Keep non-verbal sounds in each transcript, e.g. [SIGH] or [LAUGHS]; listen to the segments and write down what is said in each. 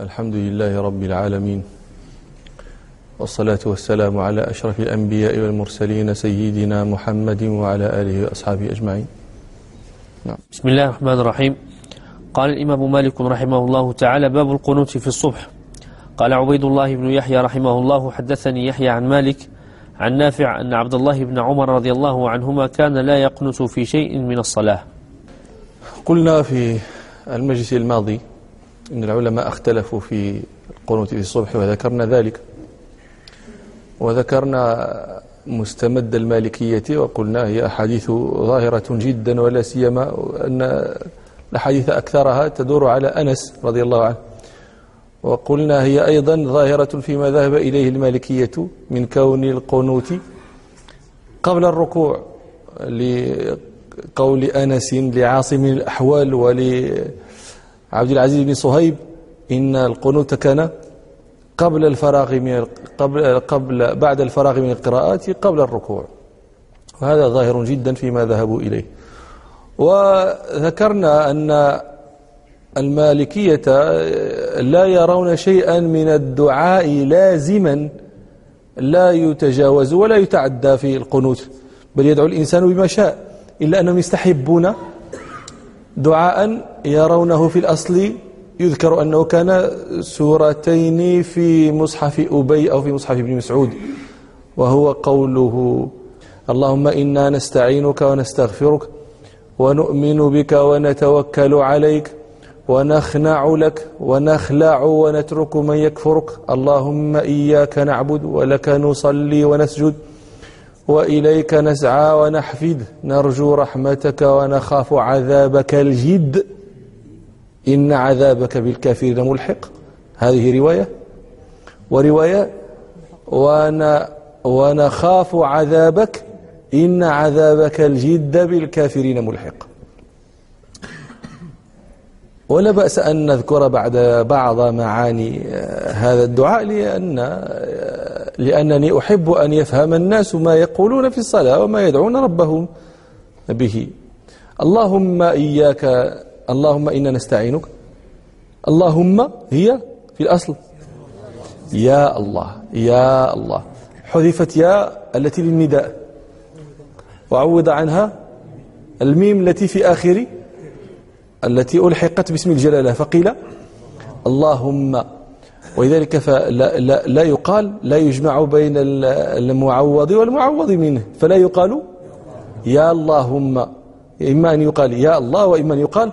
الحمد لله رب العالمين والصلاة والسلام على أشرف الأنبياء والمرسلين سيدنا محمد وعلى آله وأصحابه أجمعين. نعم. بسم الله الرحمن الرحيم. قال الإمام مالك رحمه الله تعالى باب القنوت في الصبح. قال عبيد الله بن يحيى رحمه الله حدثني يحيى عن مالك عن نافع أن عبد الله بن عمر رضي الله عنهما كان لا يقنت في شيء من الصلاة. قلنا في المجلس الماضي أن العلماء اختلفوا في القنوت في الصبح وذكرنا ذلك. وذكرنا مستمد المالكية وقلنا هي أحاديث ظاهرة جدا ولا سيما أن الأحاديث أكثرها تدور على أنس رضي الله عنه. وقلنا هي أيضا ظاهرة فيما ذهب إليه المالكية من كون القنوت قبل الركوع لقول أنس لعاصم الأحوال ولعبد العزيز بن صهيب إن القنوت كان قبل الفراغ من قبل قبل بعد الفراغ من القراءات قبل الركوع. وهذا ظاهر جدا فيما ذهبوا إليه. وذكرنا أن المالكية لا يرون شيئا من الدعاء لازما لا يتجاوز ولا يتعدى في القنوت بل يدعو الإنسان بما شاء إلا أنهم يستحبون دعاء يرونه في الأصل يذكر أنه كان سورتين في مصحف أبي أو في مصحف ابن مسعود وهو قوله اللهم إنا نستعينك ونستغفرك ونؤمن بك ونتوكل عليك ونخنع لك ونخلع ونترك من يكفرك اللهم إياك نعبد ولك نصلي ونسجد وإليك نسعى ونحفد. نرجو رحمتك ونخاف عذابك الجد. إن عذابك بالكافرين ملحق. هذه رواية. ورواية. ونخاف عذابك. إن عذابك الجد بالكافرين ملحق. ولا بأس أن نذكر بعد بعض معاني آه، هذا الدعاء لأن آه، لأنني أحب أن يفهم الناس ما يقولون في الصلاة وما يدعون ربهم به. اللهم إياك اللهم إنا نستعينك. اللهم هي في الأصل. يا الله يا الله. حذفت يا التي للنداء. وعوض عنها الميم التي في آخر التي ألحقت باسم الجلالة فقيل اللهم. ولذلك فلا لا, لا يقال لا يجمع بين المعوض والمعوض منه فلا يقال يا اللهم. إما أن يقال يا الله وإما أن يقال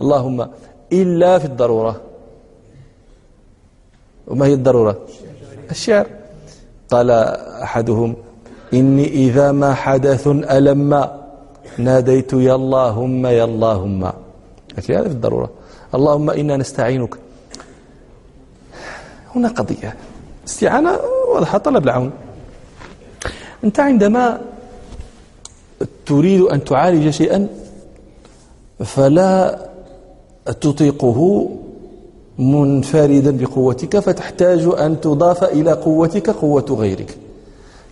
اللهم. إلا في الضرورة. وما هي الضرورة؟ الشعر. قال أحدهم إني إذا ما حدث ألم ناديت يا اللهم يا اللهم. لكن هذا في الضرورة. اللهم إنا نستعينك. هنا قضية. استعانة واضحة طلب العون. أنت عندما تريد أن تعالج شيئا فلا تطيقه منفردا بقوتك فتحتاج أن تضاف إلى قوتك قوة غيرك.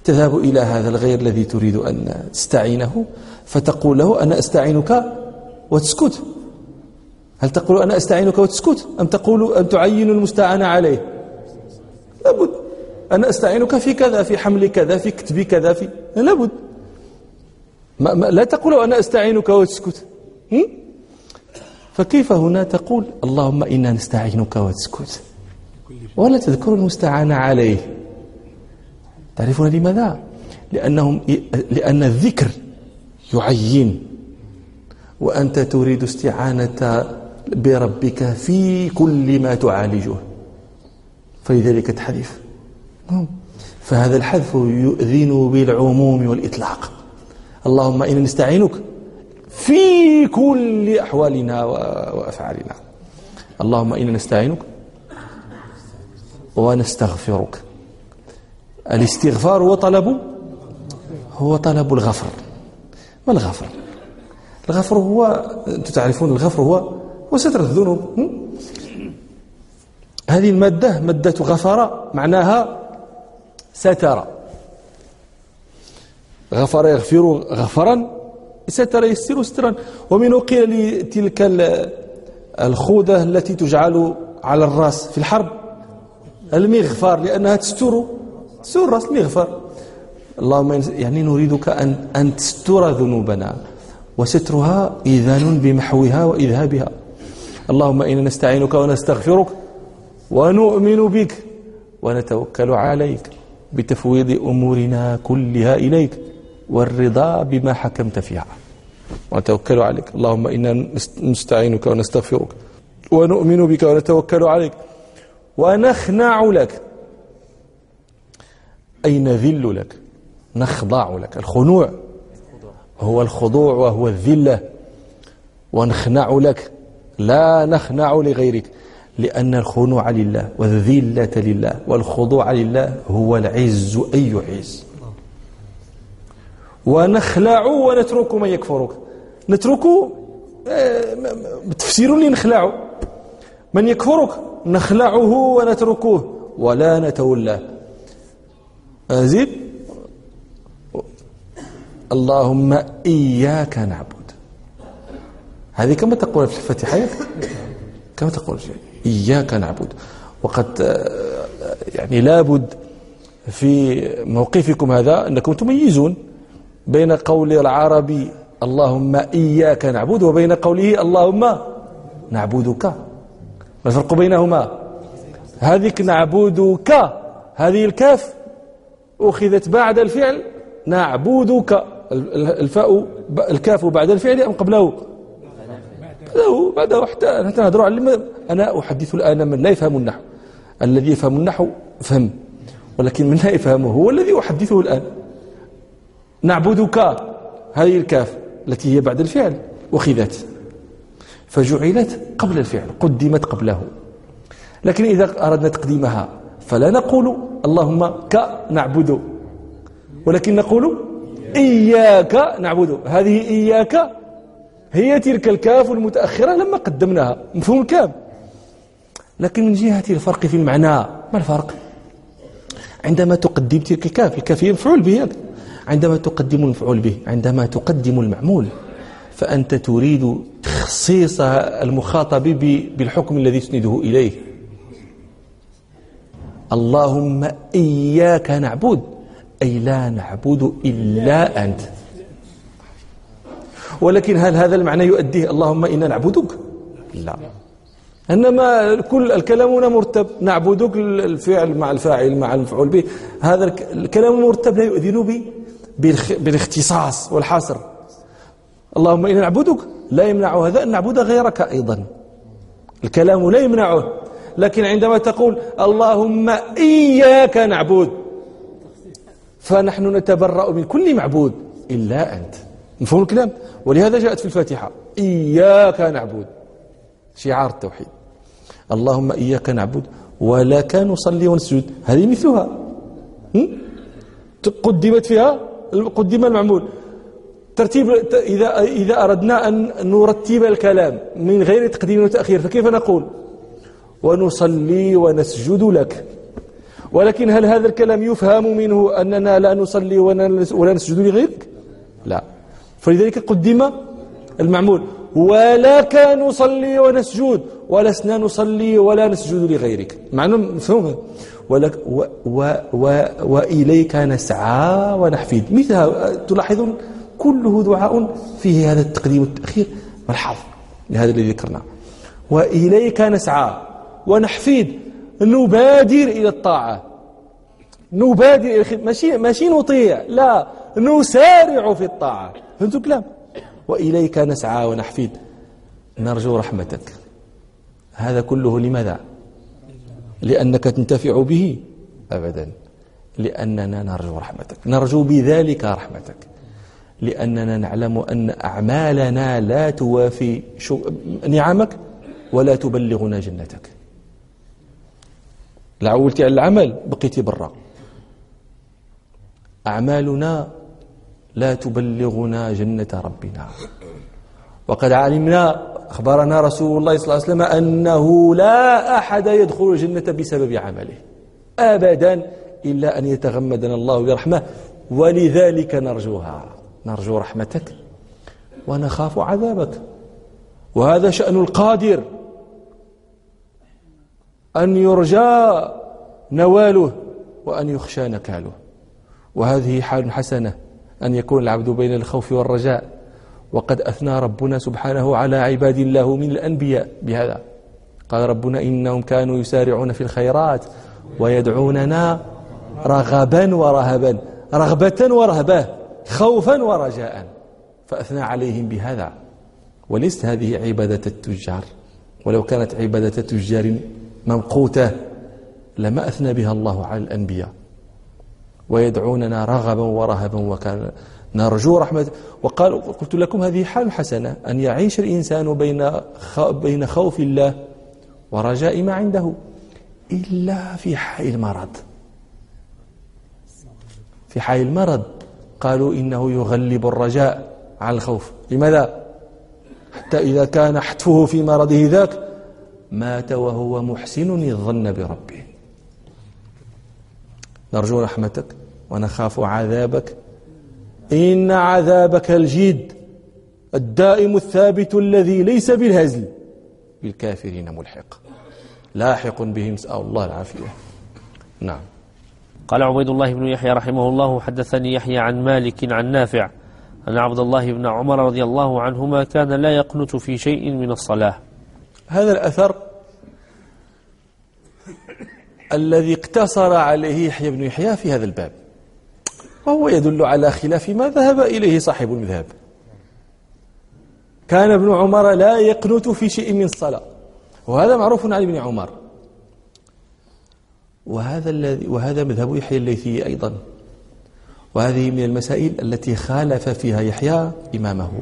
تذهب إلى هذا الغير الذي تريد أن تستعينه فتقول له أنا أستعينك وتسكت. هل تقول أنا أستعينك وتسكت؟ أم تقول أم تعين المستعان عليه؟ لابد. أنا أستعينك في كذا في حمل كذا في كتب كذا في لابد. ما ما لا تقول أنا أستعينك وتسكت. فكيف هنا تقول اللهم إنا نستعينك وتسكت؟ ولا تذكر المستعان عليه. تعرفون لماذا؟ لأنهم لأن الذكر يعين. وأنت تريد استعانة بربك في كل ما تعالجه. فلذلك تحذف فهذا الحذف يؤذن بالعموم والإطلاق. اللهم إنا نستعينك في كل أحوالنا وأفعالنا. اللهم إنا نستعينك ونستغفرك. الاستغفار هو طلب هو طلب الغفر. ما الغفر؟ الغفر هو أنتم تعرفون الغفر هو وستر الذنوب. هذه المادة مادة غفر معناها ستر. غفر يغفر غفرا ستر يستر سترا. ومنه قيل لتلك الخوذة التي تجعل على الرأس في الحرب المغفر لأنها تستر. تستر الرأس المغفر اللهم يعني نريدك أن, أن تستر ذنوبنا وسترها إذان بمحوها وإذهابها. اللهم إنا نستعينك ونستغفرك ونؤمن بك ونتوكل عليك بتفويض أمورنا كلها إليك والرضا بما حكمت فيها. ونتوكل عليك. اللهم إنا نستعينك ونستغفرك ونؤمن بك ونتوكل عليك ونخنع لك. أي نذل لك؟ نخضع لك. الخنوع هو الخضوع وهو الذلة. ونخنع لك لا نخنع لغيرك لأن الخنوع لله والذلة لله والخضوع لله هو العز أي عز ونخلع ونترك من يكفرك. نترك آه، تفسير لي نخلع من يكفرك نخلعه ونتركه ولا نتولاه. أزيد اللهم إياك نعبد. هذه كما تقول في الفاتحة كما تقول إياك نعبد. وقد آه، يعني لابد في موقفكم هذا أنكم تميزون بين قول العربي اللهم إياك نعبد وبين قوله اللهم نعبدك. ما الفرق بينهما؟ هذيك نعبدك هذه الكاف أخذت بعد الفعل نعبدك. الفاء الكاف بعد الفعل أم قبله؟ بعده بعده حتى نهضروا على أنا أحدث الآن من لا يفهم النحو. الذي يفهم النحو فهم ولكن من لا يفهمه هو الذي أحدثه الآن. نعبدك هذه الكاف التي هي بعد الفعل أخذت فجعلت قبل الفعل قدمت قبله. لكن إذا أردنا تقديمها فلا نقول اللهم ك نعبد. ولكن نقول إياك نعبد. هذه إياك هي تلك الكاف المتأخرة لما قدمناها. مفهوم الكلام لكن من جهة الفرق في المعنى ما الفرق؟ عندما تقدم تلك الكاف الكاف هي مفعول به. عندما تقدم المفعول به عندما تقدم المعمول فأنت تريد تخصيص المخاطب بالحكم الذي يسنده إليه. اللهم إياك نعبد أي لا نعبد إلا أنت. ولكن هل هذا المعنى يؤديه اللهم إنا نعبدك؟ لا. إنما كل الكلام هنا مرتب. نعبدك الفعل مع الفاعل مع المفعول به. هذا الكلام مرتب لا يؤذن بالاختصاص والحصر. اللهم إنا نعبدك لا يمنع هذا. أن نعبد غيرك أيضا. الكلام لا يمنعه. لكن عندما تقول اللهم إياك نعبد فنحن نتبرأ من كل معبود إلا أنت. مفهوم الكلام؟ ولهذا جاءت في الفاتحة إياك نعبد. شعار التوحيد. اللهم إياك نعبد ولك نصلي ونسجد. هذه مثلها. قدمت فيها قدم المعمول. ترتيب إذا إذا أردنا أن نرتب الكلام من غير تقديم وتأخير فكيف نقول؟ ونصلي ونسجد لك. ولكن هل هذا الكلام يفهم منه أننا لا نصلي ولا نسجد لغيرك؟ لا. فلذلك قدم المعمول ولك نصلي ونسجد ولسنا نصلي ولا نسجد لغيرك. معنى مفهوم؟ ولك و و و وإليك نسعى ونحفيد. مثل تلاحظون؟ كله دعاء فيه هذا التقديم والتأخير والحظ لهذا الذي ذكرناه وإليك نسعى ونحفيد نبادر إلى الطاعة. نبادر إلى ماشي ماشي نطيع. لا. نسارع في الطاعة. فهمتوا الكلام؟ وإليك نسعى ونحفيد. نرجو رحمتك. هذا كله لماذا؟ لأنك تنتفع به. أبدا. لأننا نرجو رحمتك. نرجو بذلك رحمتك. لأننا نعلم أن أعمالنا لا توافي نعمك ولا تبلغنا جنتك. لعولتي على العمل بقيتي برا. أعمالنا لا تبلغنا جنة ربنا. وقد علمنا أخبرنا رسول الله صلى الله عليه وسلم أنه لا أحد يدخل الجنة بسبب عمله. أبدا إلا أن يتغمدنا الله برحمة. ولذلك نرجوها. نرجو رحمتك ونخاف عذابك. وهذا شأن القادر. أن يرجى نواله وأن يخشى نكاله. وهذه حال حسنة أن يكون العبد بين الخوف والرجاء. وقد أثنى ربنا سبحانه على عباد الله من الأنبياء بهذا. قال ربنا إنهم كانوا يسارعون في الخيرات ويدعوننا رغبا ورهبا رغبة ورهبة خوفا ورجاء. فأثنى عليهم بهذا. وليست هذه عبادة التجار. ولو كانت عبادة تجار ممقوتة لما أثنى بها الله على الأنبياء. ويدعوننا رغبا ورهبا وكان نرجو رحمة. وقال قلت لكم هذه حال حسنة أن يعيش الإنسان بين بين خوف الله ورجاء ما عنده إلا في حال المرض. في حال المرض قالوا إنه يغلب الرجاء على الخوف. لماذا؟ حتى إذا كان حتفه في مرضه ذاك مات وهو محسن الظن بربه. نرجو رحمتك. ونخاف عذابك. إن عذابك الجيد الدائم الثابت الذي ليس بالهزل بالكافرين ملحق. لاحق بهم نسأل الله العافية. نعم. قال عبيد الله بن يحيى رحمه الله حدثني يحيى عن مالك عن نافع أن عبد الله بن عمر رضي الله عنهما كان لا يقنت في شيء من الصلاة. هذا الأثر الذي اقتصر عليه يحيى بن يحيى في هذا الباب. وهو يدل على خلاف ما ذهب إليه صاحب المذهب. كان ابن عمر لا يقنت في شيء من الصلاة. وهذا معروف عن ابن عمر. وهذا الذي وهذا مذهب يحيى الليثي أيضا. وهذه من المسائل التي خالف فيها يحيى إمامه.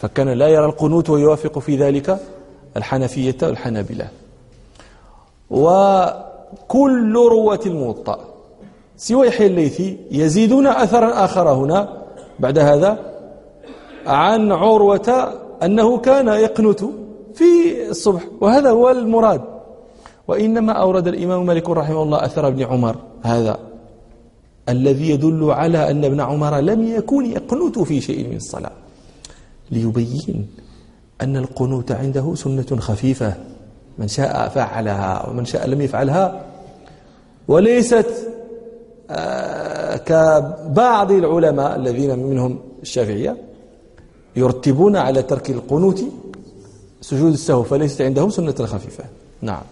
فكان لا يرى القنوت ويوافق في ذلك الحنفية والحنابلة. وكل رواة الموطأ. سوى يحيى الليثي يزيدون أثرا آخر هنا. بعد هذا عن عروة أنه كان يقنت في الصبح وهذا هو المراد. وإنما أورد الإمام مالك رحمه الله أثر ابن عمر هذا الذي يدل على أن ابن عمر لم يكن يقنت في شيء من الصلاة. ليبين أن القنوت عنده سنة خفيفة من شاء فعلها ومن شاء لم يفعلها وليست كبعض العلماء الذين منهم الشافعية يرتبون على ترك القنوت سجود السهو فليست عندهم سنة خفيفة نعم.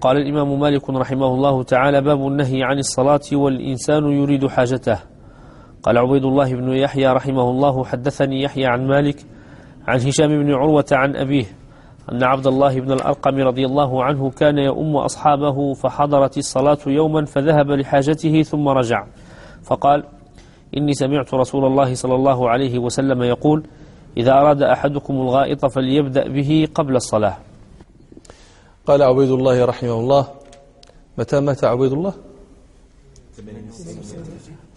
قال الإمام مالك رحمه الله تعالى باب النهي عن الصلاة والإنسان يريد حاجته. قال عبيد الله بن يحيى رحمه الله حدثني يحيى عن مالك عن هشام بن عروة عن أبيه. أن عبد الله بن الأرقم رضي الله عنه كان يؤم أصحابه فحضرت الصلاة يوما فذهب لحاجته ثم رجع. فقال إني سمعت رسول الله صلى الله عليه وسلم يقول إذا أراد أحدكم الغائط فليبدأ به قبل الصلاة. قال عبيد الله رحمه الله متى مات عبيد الله؟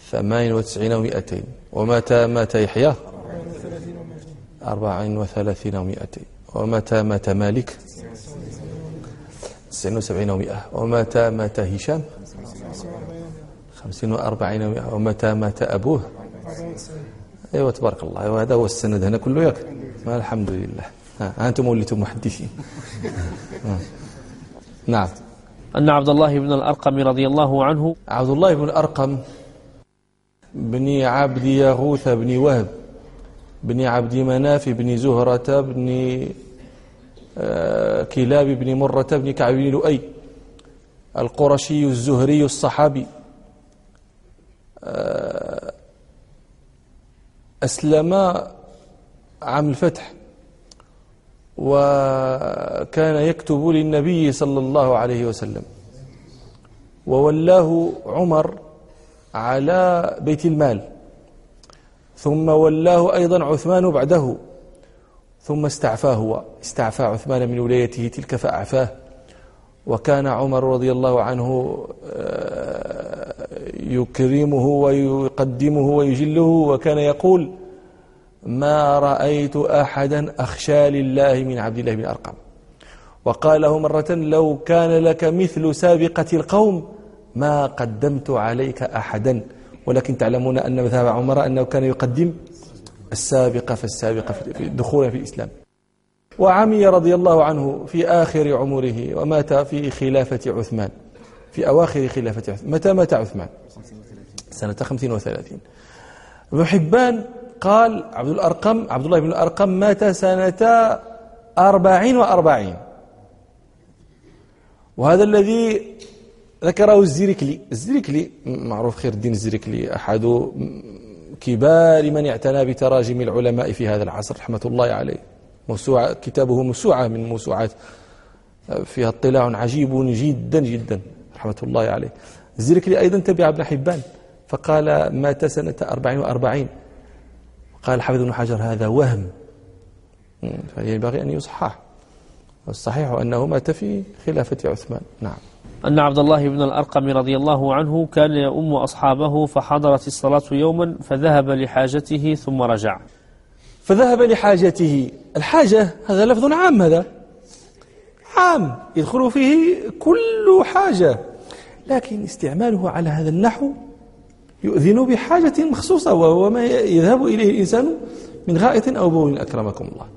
ثمانين وتسعين ومائتين ومتى مات يحيى؟ أربعين وثلاثين ومائتين ومتى مات مالك؟ تسعين وسبعين ومائة. ومتى مات هشام؟ خمسين وأربعين ومائة. ومتى مات أبوه؟ أيوة تبارك الله. أيوة هذا هو السند هنا كله ياك الحمد لله. ها أنتم وليتم محدثين. نعم. أن عبد الله بن الأرقم رضي الله عنه عبد الله بن الأرقم بن عبد يغوث بن وهب. بن عبد مناف بن زهرة بن آه، كلاب بن مرة بن كعب بن لؤي. القرشي الزهري الصحابي. آه، أسلم عام الفتح. وكان يكتب للنبي صلى الله عليه وسلم. وولاه عمر على بيت المال. ثم ولاه أيضا عثمان بعده ثم استعفاه هو استعفى عثمان من ولايته تلك فأعفاه. وكان عمر رضي الله عنه آه، يكرمه ويقدمه ويجله وكان يقول ما رأيت أحدا أخشى لله من عبد الله بن أرقم وقال له مرة لو كان لك مثل سابقة القوم ما قدمت عليك أحدا ولكن تعلمون أن مذهب عمر أنه كان يقدم السابقة فالسابقة دخولا في الإسلام. وعمي رضي الله عنه في آخر عمره ومات في خلافة عثمان في أواخر خلافة عثمان متى مات عثمان؟ سنة 35 ابن حبان قال عبد الأرقم عبد الله بن الأرقم مات سنة أربعين وأربعين. وهذا الذي ذكره الزركلي الزركلي معروف خير الدين الزركلي أحد كبار من اعتنى بتراجم العلماء في هذا العصر رحمة الله عليه. موسوعة كتابه موسوعة من موسوعات فيها اطلاع عجيب جدا جدا رحمة الله عليه. الزركلي أيضا تبع ابن حبان فقال مات سنة 44 قال حافظ بن حجر هذا وهم. فينبغي أن يصحح. والصحيح أنه مات في خلافة عثمان. نعم. أن عبد الله بن الأرقم رضي الله عنه كان يؤم أصحابه فحضرت الصلاة يوما فذهب لحاجته ثم رجع. فذهب لحاجته. الحاجة هذا لفظ عام هذا. عام. يدخل فيه كل حاجة. لكن استعماله على هذا النحو يؤذن بحاجة مخصوصة وهو ما يذهب إليه الإنسان من غائط أو بول. أكرمكم الله.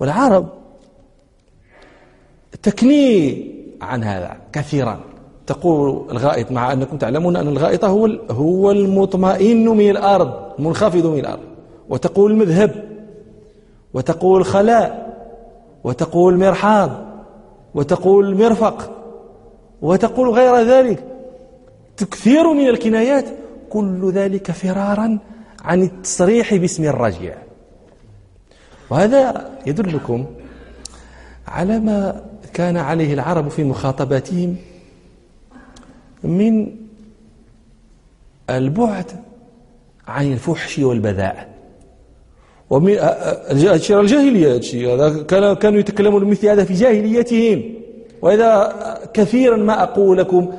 والعرب تكني عن هذا كثيرا. تقول الغائط مع أنكم تعلمون أن الغائط هو هو المطمئن من الأرض المنخفض من الأرض. وتقول المذهب وتقول خلاء وتقول مرحاض وتقول مرفق وتقول غير ذلك. تكثير من الكنايات كل ذلك فرارا عن التصريح باسم الرجع وهذا يدلكم على ما كان عليه العرب في مخاطباتهم من البعد عن الفحش والبذاء. ومن الجاهلية هذا كانوا يتكلمون مثل هذا في جاهليتهم. وإذا كثيرا ما أقول لكم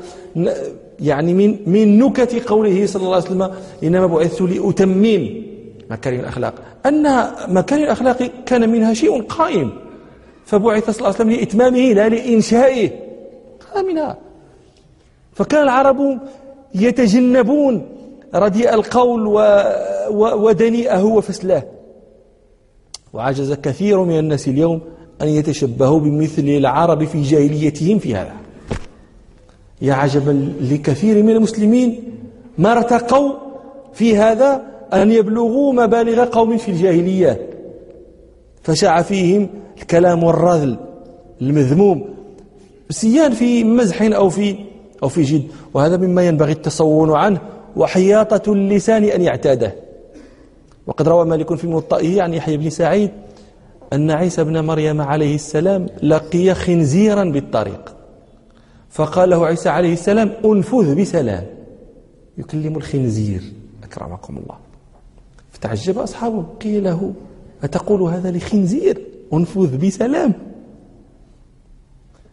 يعني من من نكت قوله صلى الله عليه وسلم إنما بعثت لأتمم مكارم الأخلاق. أن مكارم الأخلاق كان منها شيء قائم. فبعث صلى الله عليه وسلم لإتمامه لا لإنشائه. منها فكان العرب يتجنبون رديء القول ودنيئه وفسلاه وعجز كثير من الناس اليوم أن يتشبهوا بمثل العرب في جاهليتهم في هذا. يا عجبا لكثير من المسلمين ما ارتقوا في هذا أن يبلغوا مبالغ قوم في الجاهلية. فشاع فيهم الكلام والرذل المذموم سيان في مزح أو في أو في جد. وهذا مما ينبغي التصون عنه وحياطة اللسان أن يعتاده. وقد روى مالك في موطئه عن يحيى بن سعيد أن عيسى بن مريم عليه السلام لقي خنزيرا بالطريق. فقال له عيسى عليه السلام أنفذ بسلام. يكلم الخنزير. أكرمكم الله. فتعجب أصحابه. قيل له أتقول هذا لخنزير؟ أنفذ بسلام.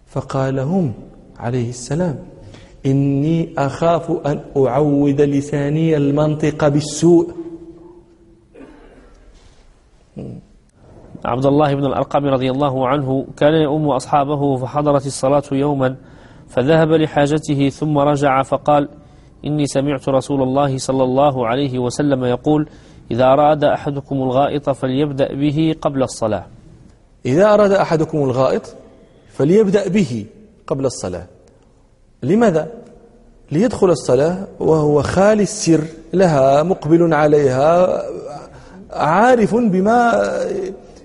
فقال هم عليه السلام إني أخاف أن أعود لساني المنطق بالسوء. عبد الله بن الأرقم رضي الله عنه كان يؤم أصحابه فحضرت الصلاة يوما فذهب لحاجته ثم رجع فقال إني سمعت رسول الله صلى الله عليه وسلم يقول إذا أراد أحدكم الغائط فليبدأ به قبل الصلاة. إذا أراد أحدكم الغائط فليبدأ به قبل الصلاة لماذا؟ ليدخل الصلاة وهو خالي السر لها مقبل عليها عارف بما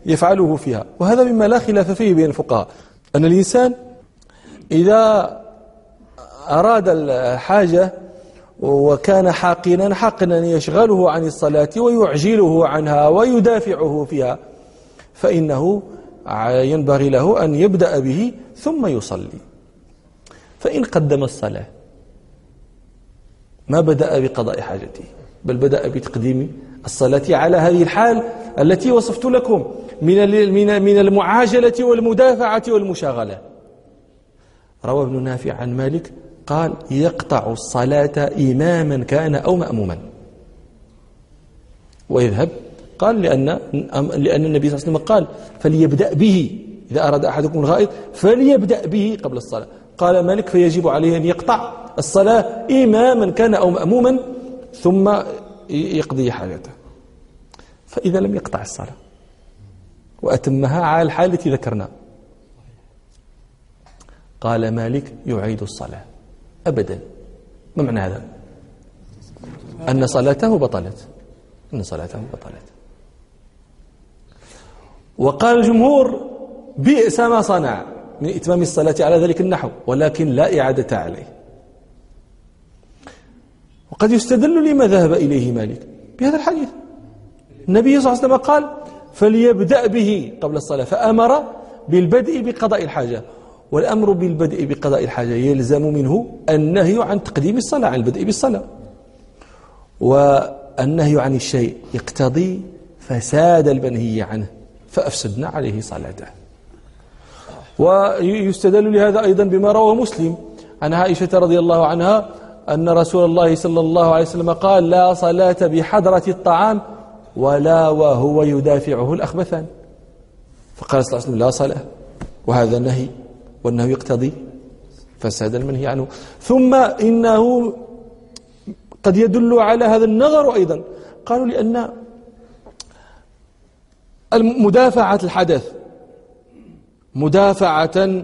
يفعله فيها وهذا مما لا خلاف فيه بين الفقهاء أن الإنسان إذا أراد الحاجة وكان حاقنا حقنا يشغله عن الصلاة ويعجله عنها ويدافعه فيها فإنه ينبغي له أن يبدأ به ثم يصلي. فإن قدم الصلاة ما بدأ بقضاء حاجته بل بدأ بتقديم الصلاة على هذه الحال التي وصفت لكم من من المعاجلة والمدافعة والمشاغلة. روى ابن نافع عن مالك قال يقطع الصلاة إماما كان أو مأموما. ويذهب قال لأن لأن النبي صلى الله عليه وسلم قال فليبدأ به. إذا أراد أحدكم الغائط فليبدأ به قبل الصلاة. قال مالك فيجب عليه أن يقطع الصلاة إماما كان أو مأموما ثم يقضي حاجته. فإذا لم يقطع الصلاة وأتمها على الحالة التي ذكرنا. قال مالك يعيد الصلاة أبدا. ما معنى هذا؟ أن صلاته بطلت. أن صلاته بطلت. وقال الجمهور بئس ما صنع. من إتمام الصلاة على ذلك النحو ولكن لا إعادة عليه. وقد يستدل لما ذهب إليه مالك بهذا الحديث. النبي صلى الله عليه وسلم قال فليبدأ به قبل الصلاة فأمر بالبدء بقضاء الحاجة. والأمر بالبدء بقضاء الحاجة يلزم منه النهي عن تقديم الصلاة عن البدء بالصلاة والنهي عن الشيء يقتضي فساد المنهي عنه. فأفسدنا عليه صلاته. ويستدل لهذا أيضا بما رواه مسلم عن عائشة رضي الله عنها أن رسول الله صلى الله عليه وسلم قال لا صلاة بحضرة الطعام ولا وهو يدافعه الأخبثان. فقال صلى الله عليه وسلم لا صلاة وهذا نهي والنهي يقتضي فساد المنهي عنه. ثم إنه قد يدل على هذا النظر أيضا. قالوا لأن مدافعة الحدث. مدافعة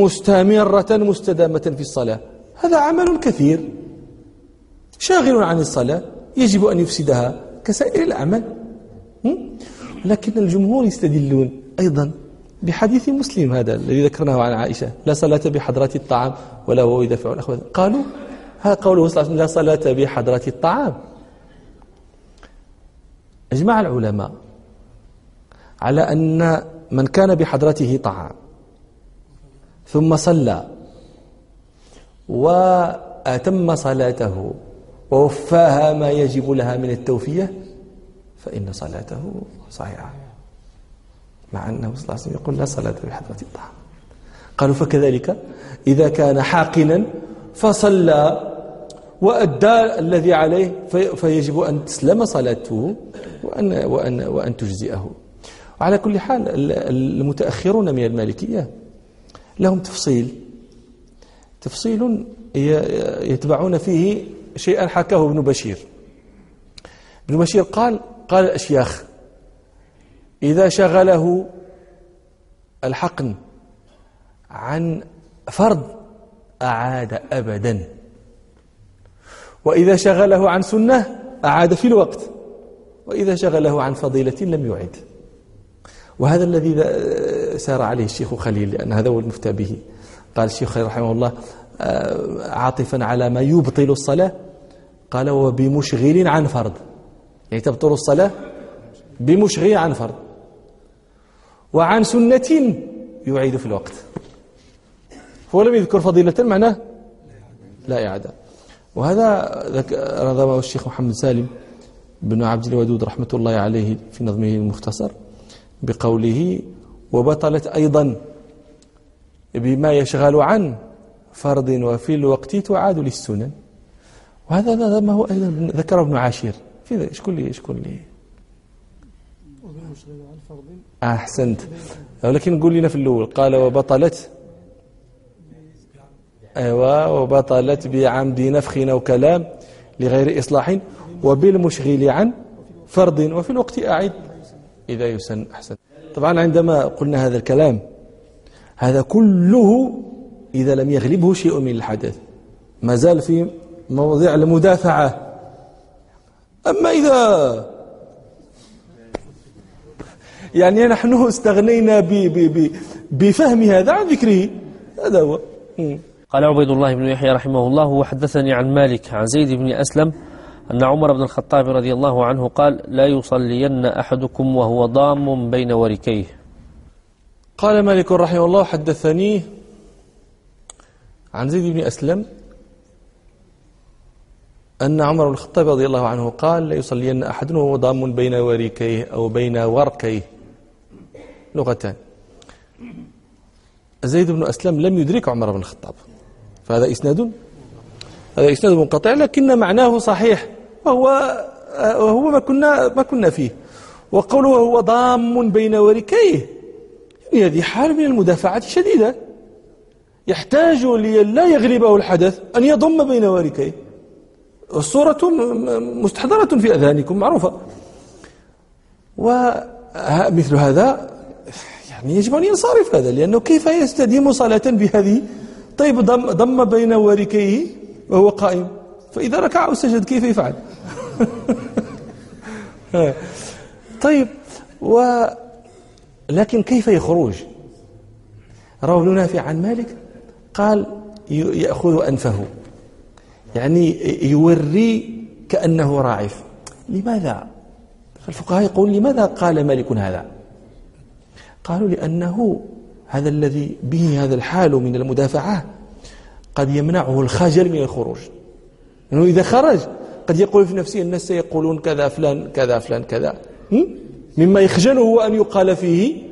مستمرة مستدامة في الصلاة. هذا عمل كثير. شاغل عن الصلاة. يجب أن يفسدها كسائر الأعمال. لكن الجمهور يستدلون أيضا بحديث مسلم هذا الذي ذكرناه عن عائشة. لا صلاة بحضرة الطعام ولا هو يدافع الأخوة قالوا هذا قوله صلى الله عليه وسلم لا صلاة بحضرة الطعام. أجمع العلماء على أن من كان بحضرته طعام ثم صلى وأتم صلاته ووفاها ما يجب لها من التوفية فإن صلاته صحيحة. مع أنه صلى الله عليه وسلم يقول لا صلاة بحضرة الطعام. قالوا فكذلك إذا كان حاقنا فصلى وأدى الذي عليه فيجب أن تسلم صلاته وأن, وأن, وأن تجزئه. وعلى كل حال المتأخرون من المالكية لهم تفصيل. تفصيل يتبعون فيه شيئا حكاه ابن بشير. ابن بشير قال قال الأشياخ إذا شغله الحقن عن فرض أعاد أبدا وإذا شغله عن سنة أعاد في الوقت وإذا شغله عن فضيلة لم يعد. وهذا الذي سار عليه الشيخ خليل لأن هذا هو المفتى به. قال الشيخ خليل رحمه الله آه، عاطفا على ما يبطل الصلاة قال وبمشغل عن فرض. يعني تبطل الصلاة بمشغل عن فرض. وعن سنة يعيد في الوقت. هو لم يذكر فضيلة معناه لا إعادة. وهذا نظمه الشيخ محمد سالم بن عبد الودود رحمة الله عليه في نظمه المختصر. بقوله وبطلت أيضا بما يشغل عن فرض وفي الوقت تعاد للسنن. وهذا ما هو أيضا ذكره ابن عاشير في شكون لي شكون لي؟ أحسنت. ولكن قول لنا في الأول. قال وبطلت أيوة وبطلت بعمد نفخ أو كلام لغير إصلاح وبالمشغل عن فرض وفي الوقت أعد. إذا يسن أحسن. طبعا عندما قلنا هذا الكلام هذا كله إذا لم يغلبه شيء من الحدث. ما زال في موضع المدافعة. أما إذا يعني نحن استغنينا ب ب ب بفهم هذا عن ذكره. هذا هو. قال عبيد الله بن يحيى رحمه الله وحدثني عن مالك عن زيد بن أسلم أن عمر بن الخطاب رضي الله عنه قال لا يصلين أحدكم وهو ضام بين وركيه. قال مالك رحمه الله حدثني عن زيد بن أسلم أن عمر بن الخطاب رضي الله عنه قال لا يصلين أحد وهو ضام بين وركيه أو بين وركيه لغتان. زيد بن أسلم لم يدرك عمر بن الخطاب. فهذا إسناد هذا إسناد منقطع لكن معناه صحيح. وهو وهو ما كنا ما كنا فيه. وقوله وهو ضام بين وركيه. يعني هذه حال من المدافعة شديدة يحتاج لا يغلبه الحدث أن يضم بين وركيه. الصورة مستحضرة في أذهانكم معروفة. مثل هذا يعني يجب أن ينصرف هذا لأنه كيف يستديم صلاة بهذه؟ طيب ضم بين وركيه وهو قائم. فإذا ركع أو سجد كيف يفعل؟ [LAUGHS] طيب و لكن كيف يخرج؟ روى ابن نافع عن مالك قال يأخذ أنفه. يعني يوري كأنه راعف. لماذا؟ الفقهاء يقول لماذا قال مالك هذا؟ قالوا لأنه هذا الذي به هذا الحال من المدافعة قد يمنعه الخجل من الخروج. لأنه إذا خرج قد يقول في نفسه الناس سيقولون كذا فلان كذا فلان كذا. مما يخجله أن يقال فيه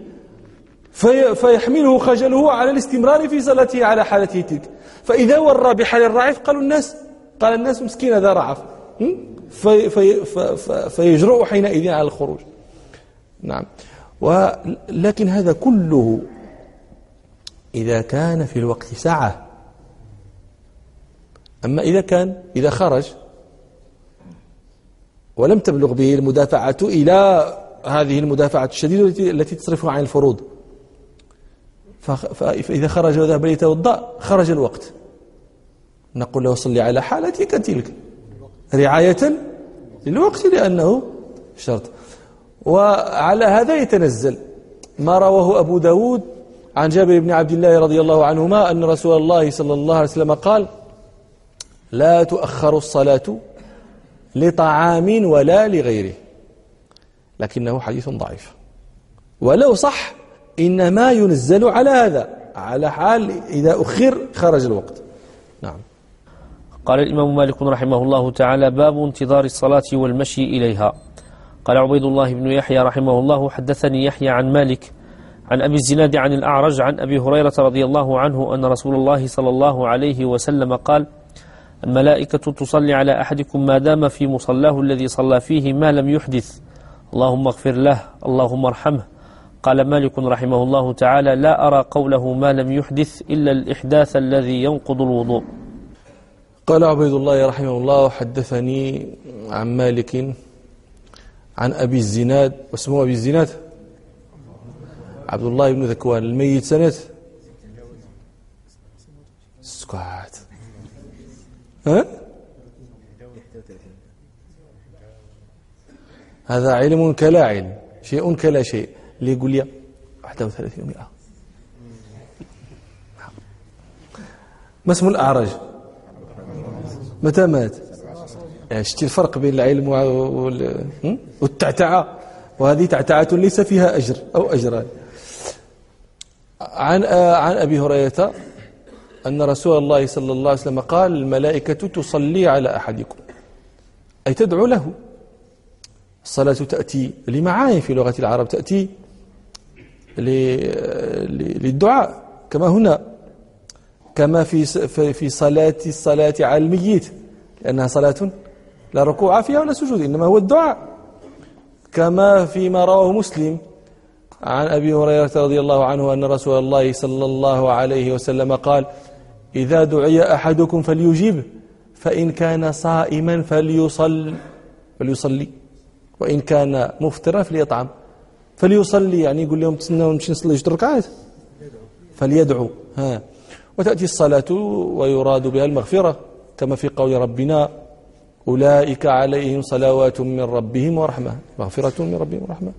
في فيحمله خجله على الاستمرار في صلاته على حالته تلك. فإذا ورى بحال الرعف قالوا الناس قال الناس مسكين هذا رعف. في في في فيجرؤ حينئذ على الخروج. نعم. ولكن هذا كله إذا كان في الوقت ساعة أما إذا كان إذا خرج ولم تبلغ به المدافعة إلى هذه المدافعة الشديدة التي تصرفه عن الفروض. فإذا خرج وذهب ليتوضأ خرج الوقت. نقول له صلي على حالتك تلك رعاية للوقت لأنه شرط. وعلى هذا يتنزل ما رواه أبو داود عن جابر بن عبد الله رضي الله عنهما أن رسول الله صلى الله عليه وسلم قال لا تؤخر الصلاة لطعام ولا لغيره. لكنه حديث ضعيف. ولو صح إنما ينزل على هذا على حال إذا أخر خرج الوقت. نعم. قال الإمام مالك رحمه الله تعالى باب انتظار الصلاة والمشي إليها. قال عبيد الله بن يحيى رحمه الله حدثني يحيى عن مالك عن أبي الزناد عن الأعرج عن أبي هريرة رضي الله عنه أن رسول الله صلى الله عليه وسلم قال الملائكة تصلي على أحدكم ما دام في مصلاه الذي صلى فيه ما لم يحدث. اللهم اغفر له اللهم ارحمه. قال مالك رحمه الله تعالى لا أرى قوله ما لم يحدث إلا الإحداث الذي ينقض الوضوء. قال عبيد الله رحمه الله حدثني عن مالك عن أبي الزناد. واسمه أبي الزناد؟ عبد الله بن ذكوان الميت سنة؟ سكوات. ها؟ هذا علم كلا علم شيء كلا شيء. اللي يقول لي 31 100 ما اسم الأعرج؟ متى مات؟ شتي الفرق بين العلم والتعتعة. وهذه تعتعة ليس فيها أجر أو أجران. عن عن أبي هريرة أن رسول الله صلى الله عليه وسلم قال الملائكة تصلي على أحدكم. أي تدعو له. الصلاة تأتي لمعاني في لغة العرب تأتي للدعاء كما هنا. كما في في صلاة الصلاة على الميت لأنها صلاة لا ركوع فيها ولا سجود إنما هو الدعاء. كما فيما رواه مسلم عن أبي هريرة رضي الله عنه أن رسول الله صلى الله عليه وسلم قال إذا دعي أحدكم فليجيب فإن كان صائما فليصل فليصلي وإن كان مفطرا فليطعم. فليصلي يعني يقول لهم تسنوا نمشي نصلي جوج ركعات. فليدعو ها. وتأتي الصلاة ويراد بها المغفرة كما في قول ربنا أولئك عليهم صلوات من ربهم ورحمة مغفرة من ربهم ورحمة.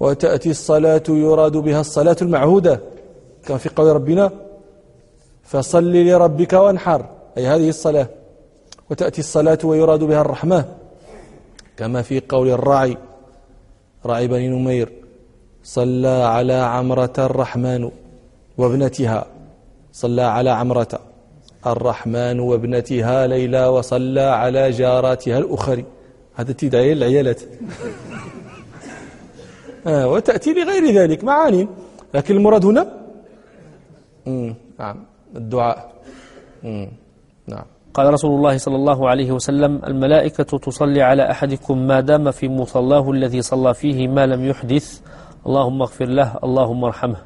وتأتي الصلاة يراد بها الصلاة المعهودة كما في قول ربنا فصل لربك وانحر. أي هذه الصلاة. وتأتي الصلاة ويراد بها الرحمة. كما في قول الراعي. راعي بني نمير. صلى على عمرة الرحمن وابنتها. صلى على عمرة الرحمن وابنتها ليلى وصلى على جاراتها الأخرى. هذا تدعي العيالات [LAUGHS] آه وتأتي لغير ذلك. معاني. لكن المراد هنا؟ نعم. الدعاء. نعم. قال رسول الله صلى الله عليه وسلم الملائكة تصلي على أحدكم ما دام في مصلاه الذي صلى فيه ما لم يحدث. اللهم اغفر له اللهم ارحمه.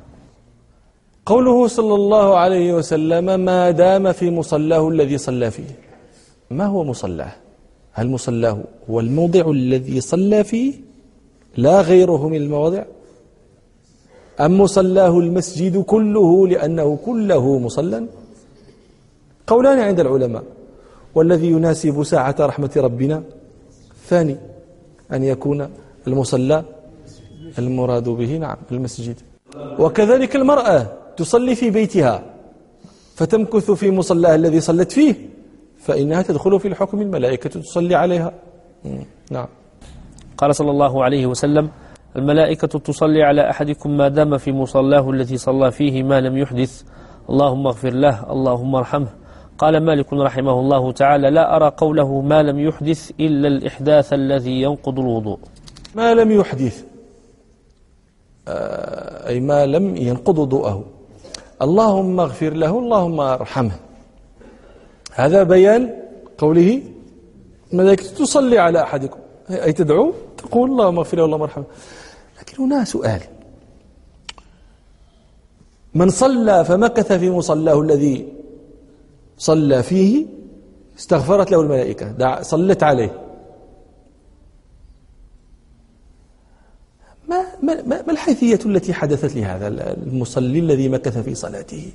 قوله صلى الله عليه وسلم ما دام في مصلاه الذي صلى فيه. ما هو مصلاه؟ هل مصلاه هو الموضع الذي صلى فيه؟ لا غيره من المواضع. أم مصلاه المسجد كله لأنه كله مصلى؟ قولان عند العلماء. والذي يناسب ساعة رحمة ربنا. ثاني أن يكون المصلى المراد به نعم المسجد. وكذلك المرأة تصلي في بيتها. فتمكث في مصلاها الذي صلت فيه. فإنها تدخل في الحكم الملائكة تصلي عليها. نعم. قال صلى الله عليه وسلم الملائكة تصلي على أحدكم ما دام في مصلاه الذي صلى فيه ما لم يحدث. اللهم اغفر له اللهم ارحمه. قال مالك رحمه الله تعالى لا أرى قوله ما لم يحدث إلا الإحداث الذي ينقض الوضوء. ما لم يحدث أي ما لم ينقض وضوءه. اللهم اغفر له اللهم ارحمه. هذا بيان قوله الملائكة تصلي على أحدكم. أي تدعو؟ تقول اللهم اغفر له اللهم ارحمه لكن هنا سؤال. من صلى فمكث في مصلاه الذي صلى فيه استغفرت له الملائكة. صلت عليه. ما, ما, ما الحيثية التي حدثت لهذا؟ المصلي الذي مكث في صلاته.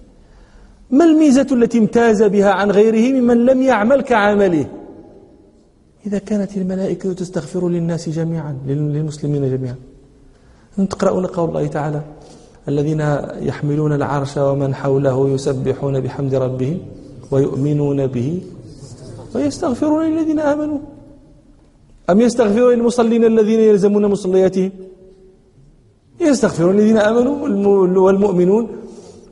ما الميزة التي امتاز بها عن غيره ممن لم يعمل كعمله؟ إذا كانت الملائكة تستغفر للناس جميعا للمسلمين جميعا. تقرأون قول الله تعالى الذين يحملون العرش ومن حوله يسبحون بحمد ربهم ويؤمنون به ويستغفرون للذين آمنوا. أم يستغفرون للمصلين الذين يلزمون مصلياتهم؟ يستغفرون الذين آمنوا والمؤمنون.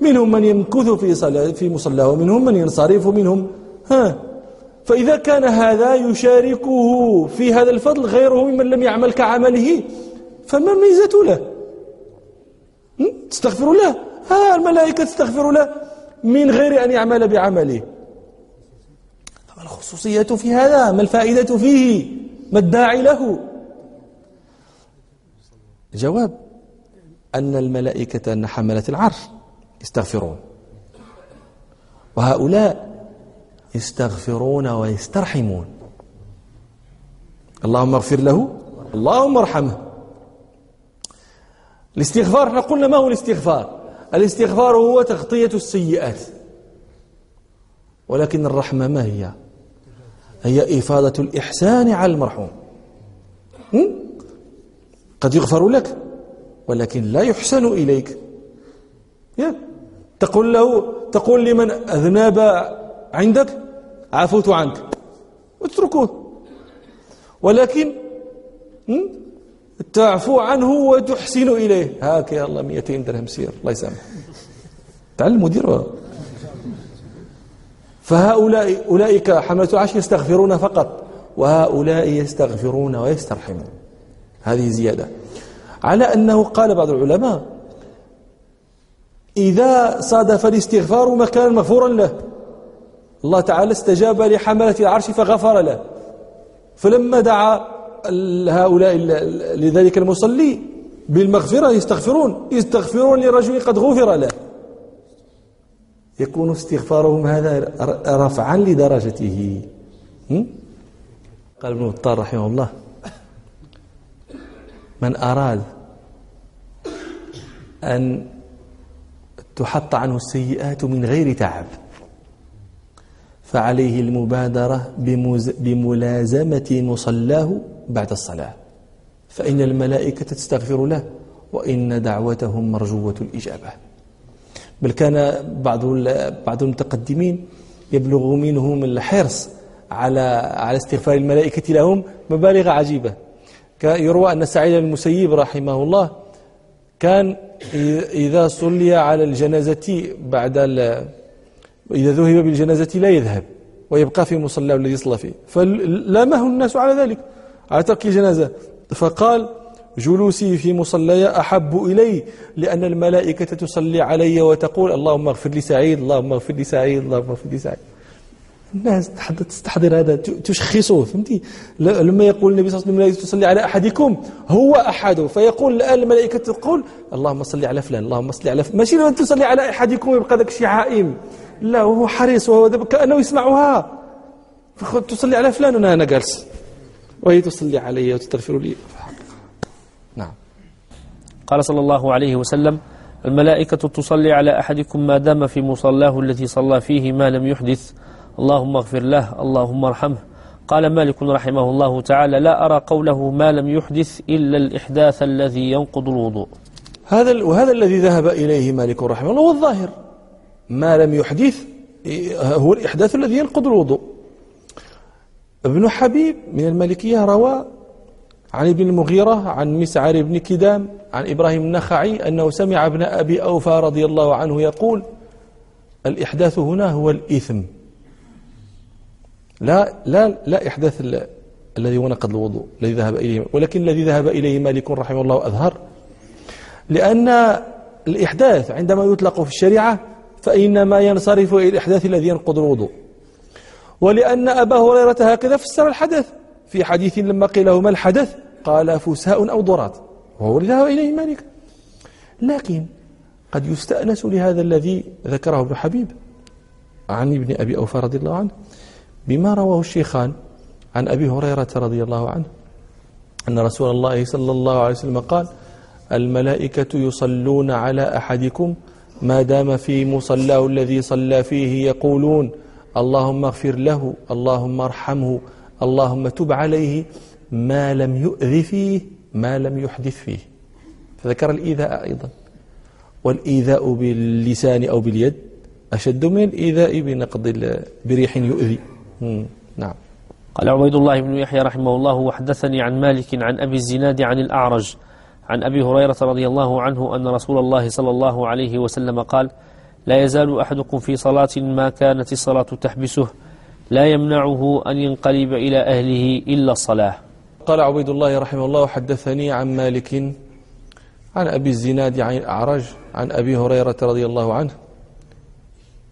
منهم من يمكث في صلاة في مصلاه ومنهم من ينصرف منهم ها فإذا كان هذا يشاركه في هذا الفضل غيره ممن لم يعمل كعمله فما الميزة له؟ تستغفر له؟ ها الملائكة تستغفر له من غير أن يعمل بعمله. فما الخصوصية في هذا؟ ما الفائدة فيه؟ ما الداعي له؟ جواب أن الملائكة أن حملة العرش يستغفرون. وهؤلاء يستغفرون ويسترحمون. اللهم اغفر له. اللهم ارحمه. الاستغفار إحنا قلنا ما هو الاستغفار؟ الاستغفار هو تغطية السيئات. ولكن الرحمة ما هي؟ هي إفادة الإحسان على المرحوم. قد يغفر لك ولكن لا يحسن إليك. تقول له تقول لمن أذنب عندك؟ عفوت عنك. اتركوه ولكن تعفو عنه وتحسن إليه. هاك يا الله 200 درهم سير. الله يسامح تعلم مدير فهؤلاء أولئك حملة العرش يستغفرون فقط وهؤلاء يستغفرون ويسترحمون. هذه زيادة. على أنه قال بعض العلماء إذا صادف الاستغفار مكانا مغفورا له. الله تعالى استجاب لحملة العرش فغفر له. فلما دعا هؤلاء لذلك المصلي بالمغفرة يستغفرون يستغفرون لرجل قد غفر له. يكون استغفارهم هذا رفعا لدرجته. قال ابن الطار رحمه الله من أراد أن تحط عنه السيئات من غير تعب فعليه المبادرة بملازمة مصلاه بعد الصلاة. فإن الملائكة تستغفر له وإن دعوتهم مرجوة الإجابة. بل كان بعض بعض المتقدمين يبلغ منهم الحرص على على استغفار الملائكة لهم مبالغ عجيبة. يروى أن سعيد المسيب رحمه الله كان إذا صلي على الجنازة بعد إذا ذهب بالجنازة لا يذهب. ويبقى في مصلى الذي صلى فيه. فلامه الناس على ذلك على ترك الجنازة. فقال جلوسي في مصلي أحب إلي لأن الملائكة تصلي علي وتقول اللهم اغفر لي سعيد اللهم اغفر لي سعيد اللهم اغفر لي سعيد. الناس تستحضر هذا تشخصه فهمتي؟ لما يقول النبي صلى الله عليه وسلم تصلي على أحدكم هو أحد. فيقول الآن الملائكة تقول اللهم صل على فلان اللهم صل على فلان. ماشي لو تصلي على أحدكم ويبقى ذاك الشيء عائم. لا هو حريص وهو كأنه يسمعها. تصلي على فلان. وأنا أنا جالس. وهي تصلي علي وتستغفر لي. نعم. قال صلى الله عليه وسلم الملائكة تصلي على أحدكم ما دام في مصلاه الذي صلى فيه ما لم يحدث. اللهم اغفر له اللهم ارحمه. قال مالك رحمه الله تعالى لا أرى قوله ما لم يحدث إلا الإحداث الذي ينقض الوضوء. هذا وهذا الذي ذهب إليه مالك رحمه الله والظاهر ما لم يحدث هو الإحداث الذي ينقض الوضوء. ابن حبيب من المالكية روى عن ابن المغيرة عن مسعر بن كدام عن إبراهيم النخعي أنه سمع ابن أبي أوفى رضي الله عنه يقول الإحداث هنا هو الإثم. لا لا لا إحداث الذي هو نقض الوضوء الذي ذهب إليه ولكن الذي ذهب إليه مالك رحمه الله أظهر. لأن الإحداث عندما يطلق في الشريعة فإنما ينصرف إلى الإحداث الذي ينقض الوضوء. ولأن أبا هريرة هكذا فسر الحدث. في حديث لما قيل له ما الحدث؟ قال فساء أو ضرات. وهو ذهب إليه مالك لكن قد يستأنس لهذا الذي ذكره ابن حبيب عن ابن أبي أوفى رضي الله عنه بما رواه الشيخان عن أبي هريرة رضي الله عنه. أن رسول الله صلى الله عليه وسلم قال الملائكة يصلون على أحدكم ما دام في مصلاه الذي صلى فيه يقولون اللهم اغفر له اللهم ارحمه اللهم تب عليه ما لم يؤذ فيه ما لم يحدث فيه. فذكر الإيذاء أيضا. والإيذاء باللسان أو باليد أشد من الإيذاء بنقض بريح يؤذي. نعم. قال عبيد الله بن يحيى رحمه الله وحدثني عن مالك عن أبي الزناد عن الأعرج عن أبي هريرة رضي الله عنه أن رسول الله صلى الله عليه وسلم قال لا يزال أحدكم في صلاة ما كانت الصلاة تحبسه لا يمنعه أن ينقلب إلى أهله إلا الصلاة. قال عبيد الله رحمه الله حدثني عن مالك عن أبي الزناد عن الأعرج عن أبي هريرة رضي الله عنه.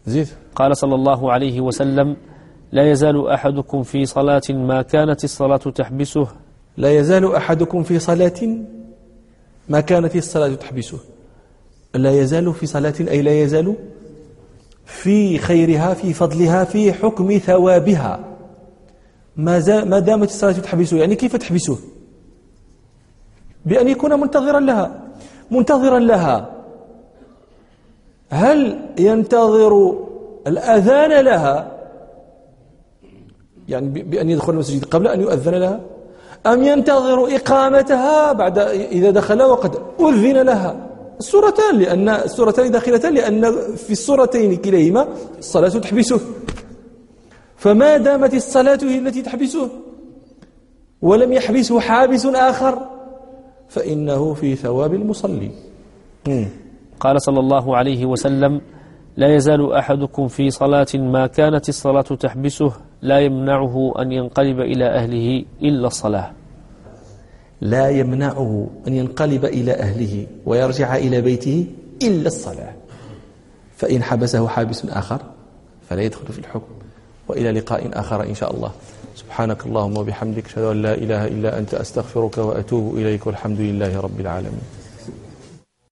زيد. قال صلى الله عليه وسلم لا يزال أحدكم في صلاة ما كانت الصلاة تحبسه. لا يزال أحدكم في صلاة ما كانت الصلاة تحبسه. لا يزال في صلاة أي لا يزال في خيرها في فضلها في حكم ثوابها. ما, ما دامت الصلاة تحبسه يعني كيف تحبسه؟ بأن يكون منتظرا لها. منتظرا لها. هل ينتظر الأذان لها؟ يعني بأن يدخل المسجد قبل أن يؤذن لها؟ أم ينتظر إقامتها بعد إذا دخل وقد أذن لها؟ السورتان لأن السورتان داخلتان لأن في السورتين كليهما الصلاة تحبسه. فما دامت الصلاة هي التي تحبسه؟ ولم يحبسه حابس آخر؟ فإنه في ثواب المصلي. قال صلى الله عليه وسلم لا يزال أحدكم في صلاة ما كانت الصلاة تحبسه لا يمنعه أن ينقلب إلى أهله إلا الصلاة. لا يمنعه أن ينقلب إلى أهله ويرجع إلى بيته إلا الصلاة. فإن حبسه حابس آخر فلا يدخل في الحكم وإلى لقاء آخر إن شاء الله. سبحانك اللهم وبحمدك أشهد أن لا إله إلا أنت أستغفرك وأتوب إليك والحمد لله رب العالمين.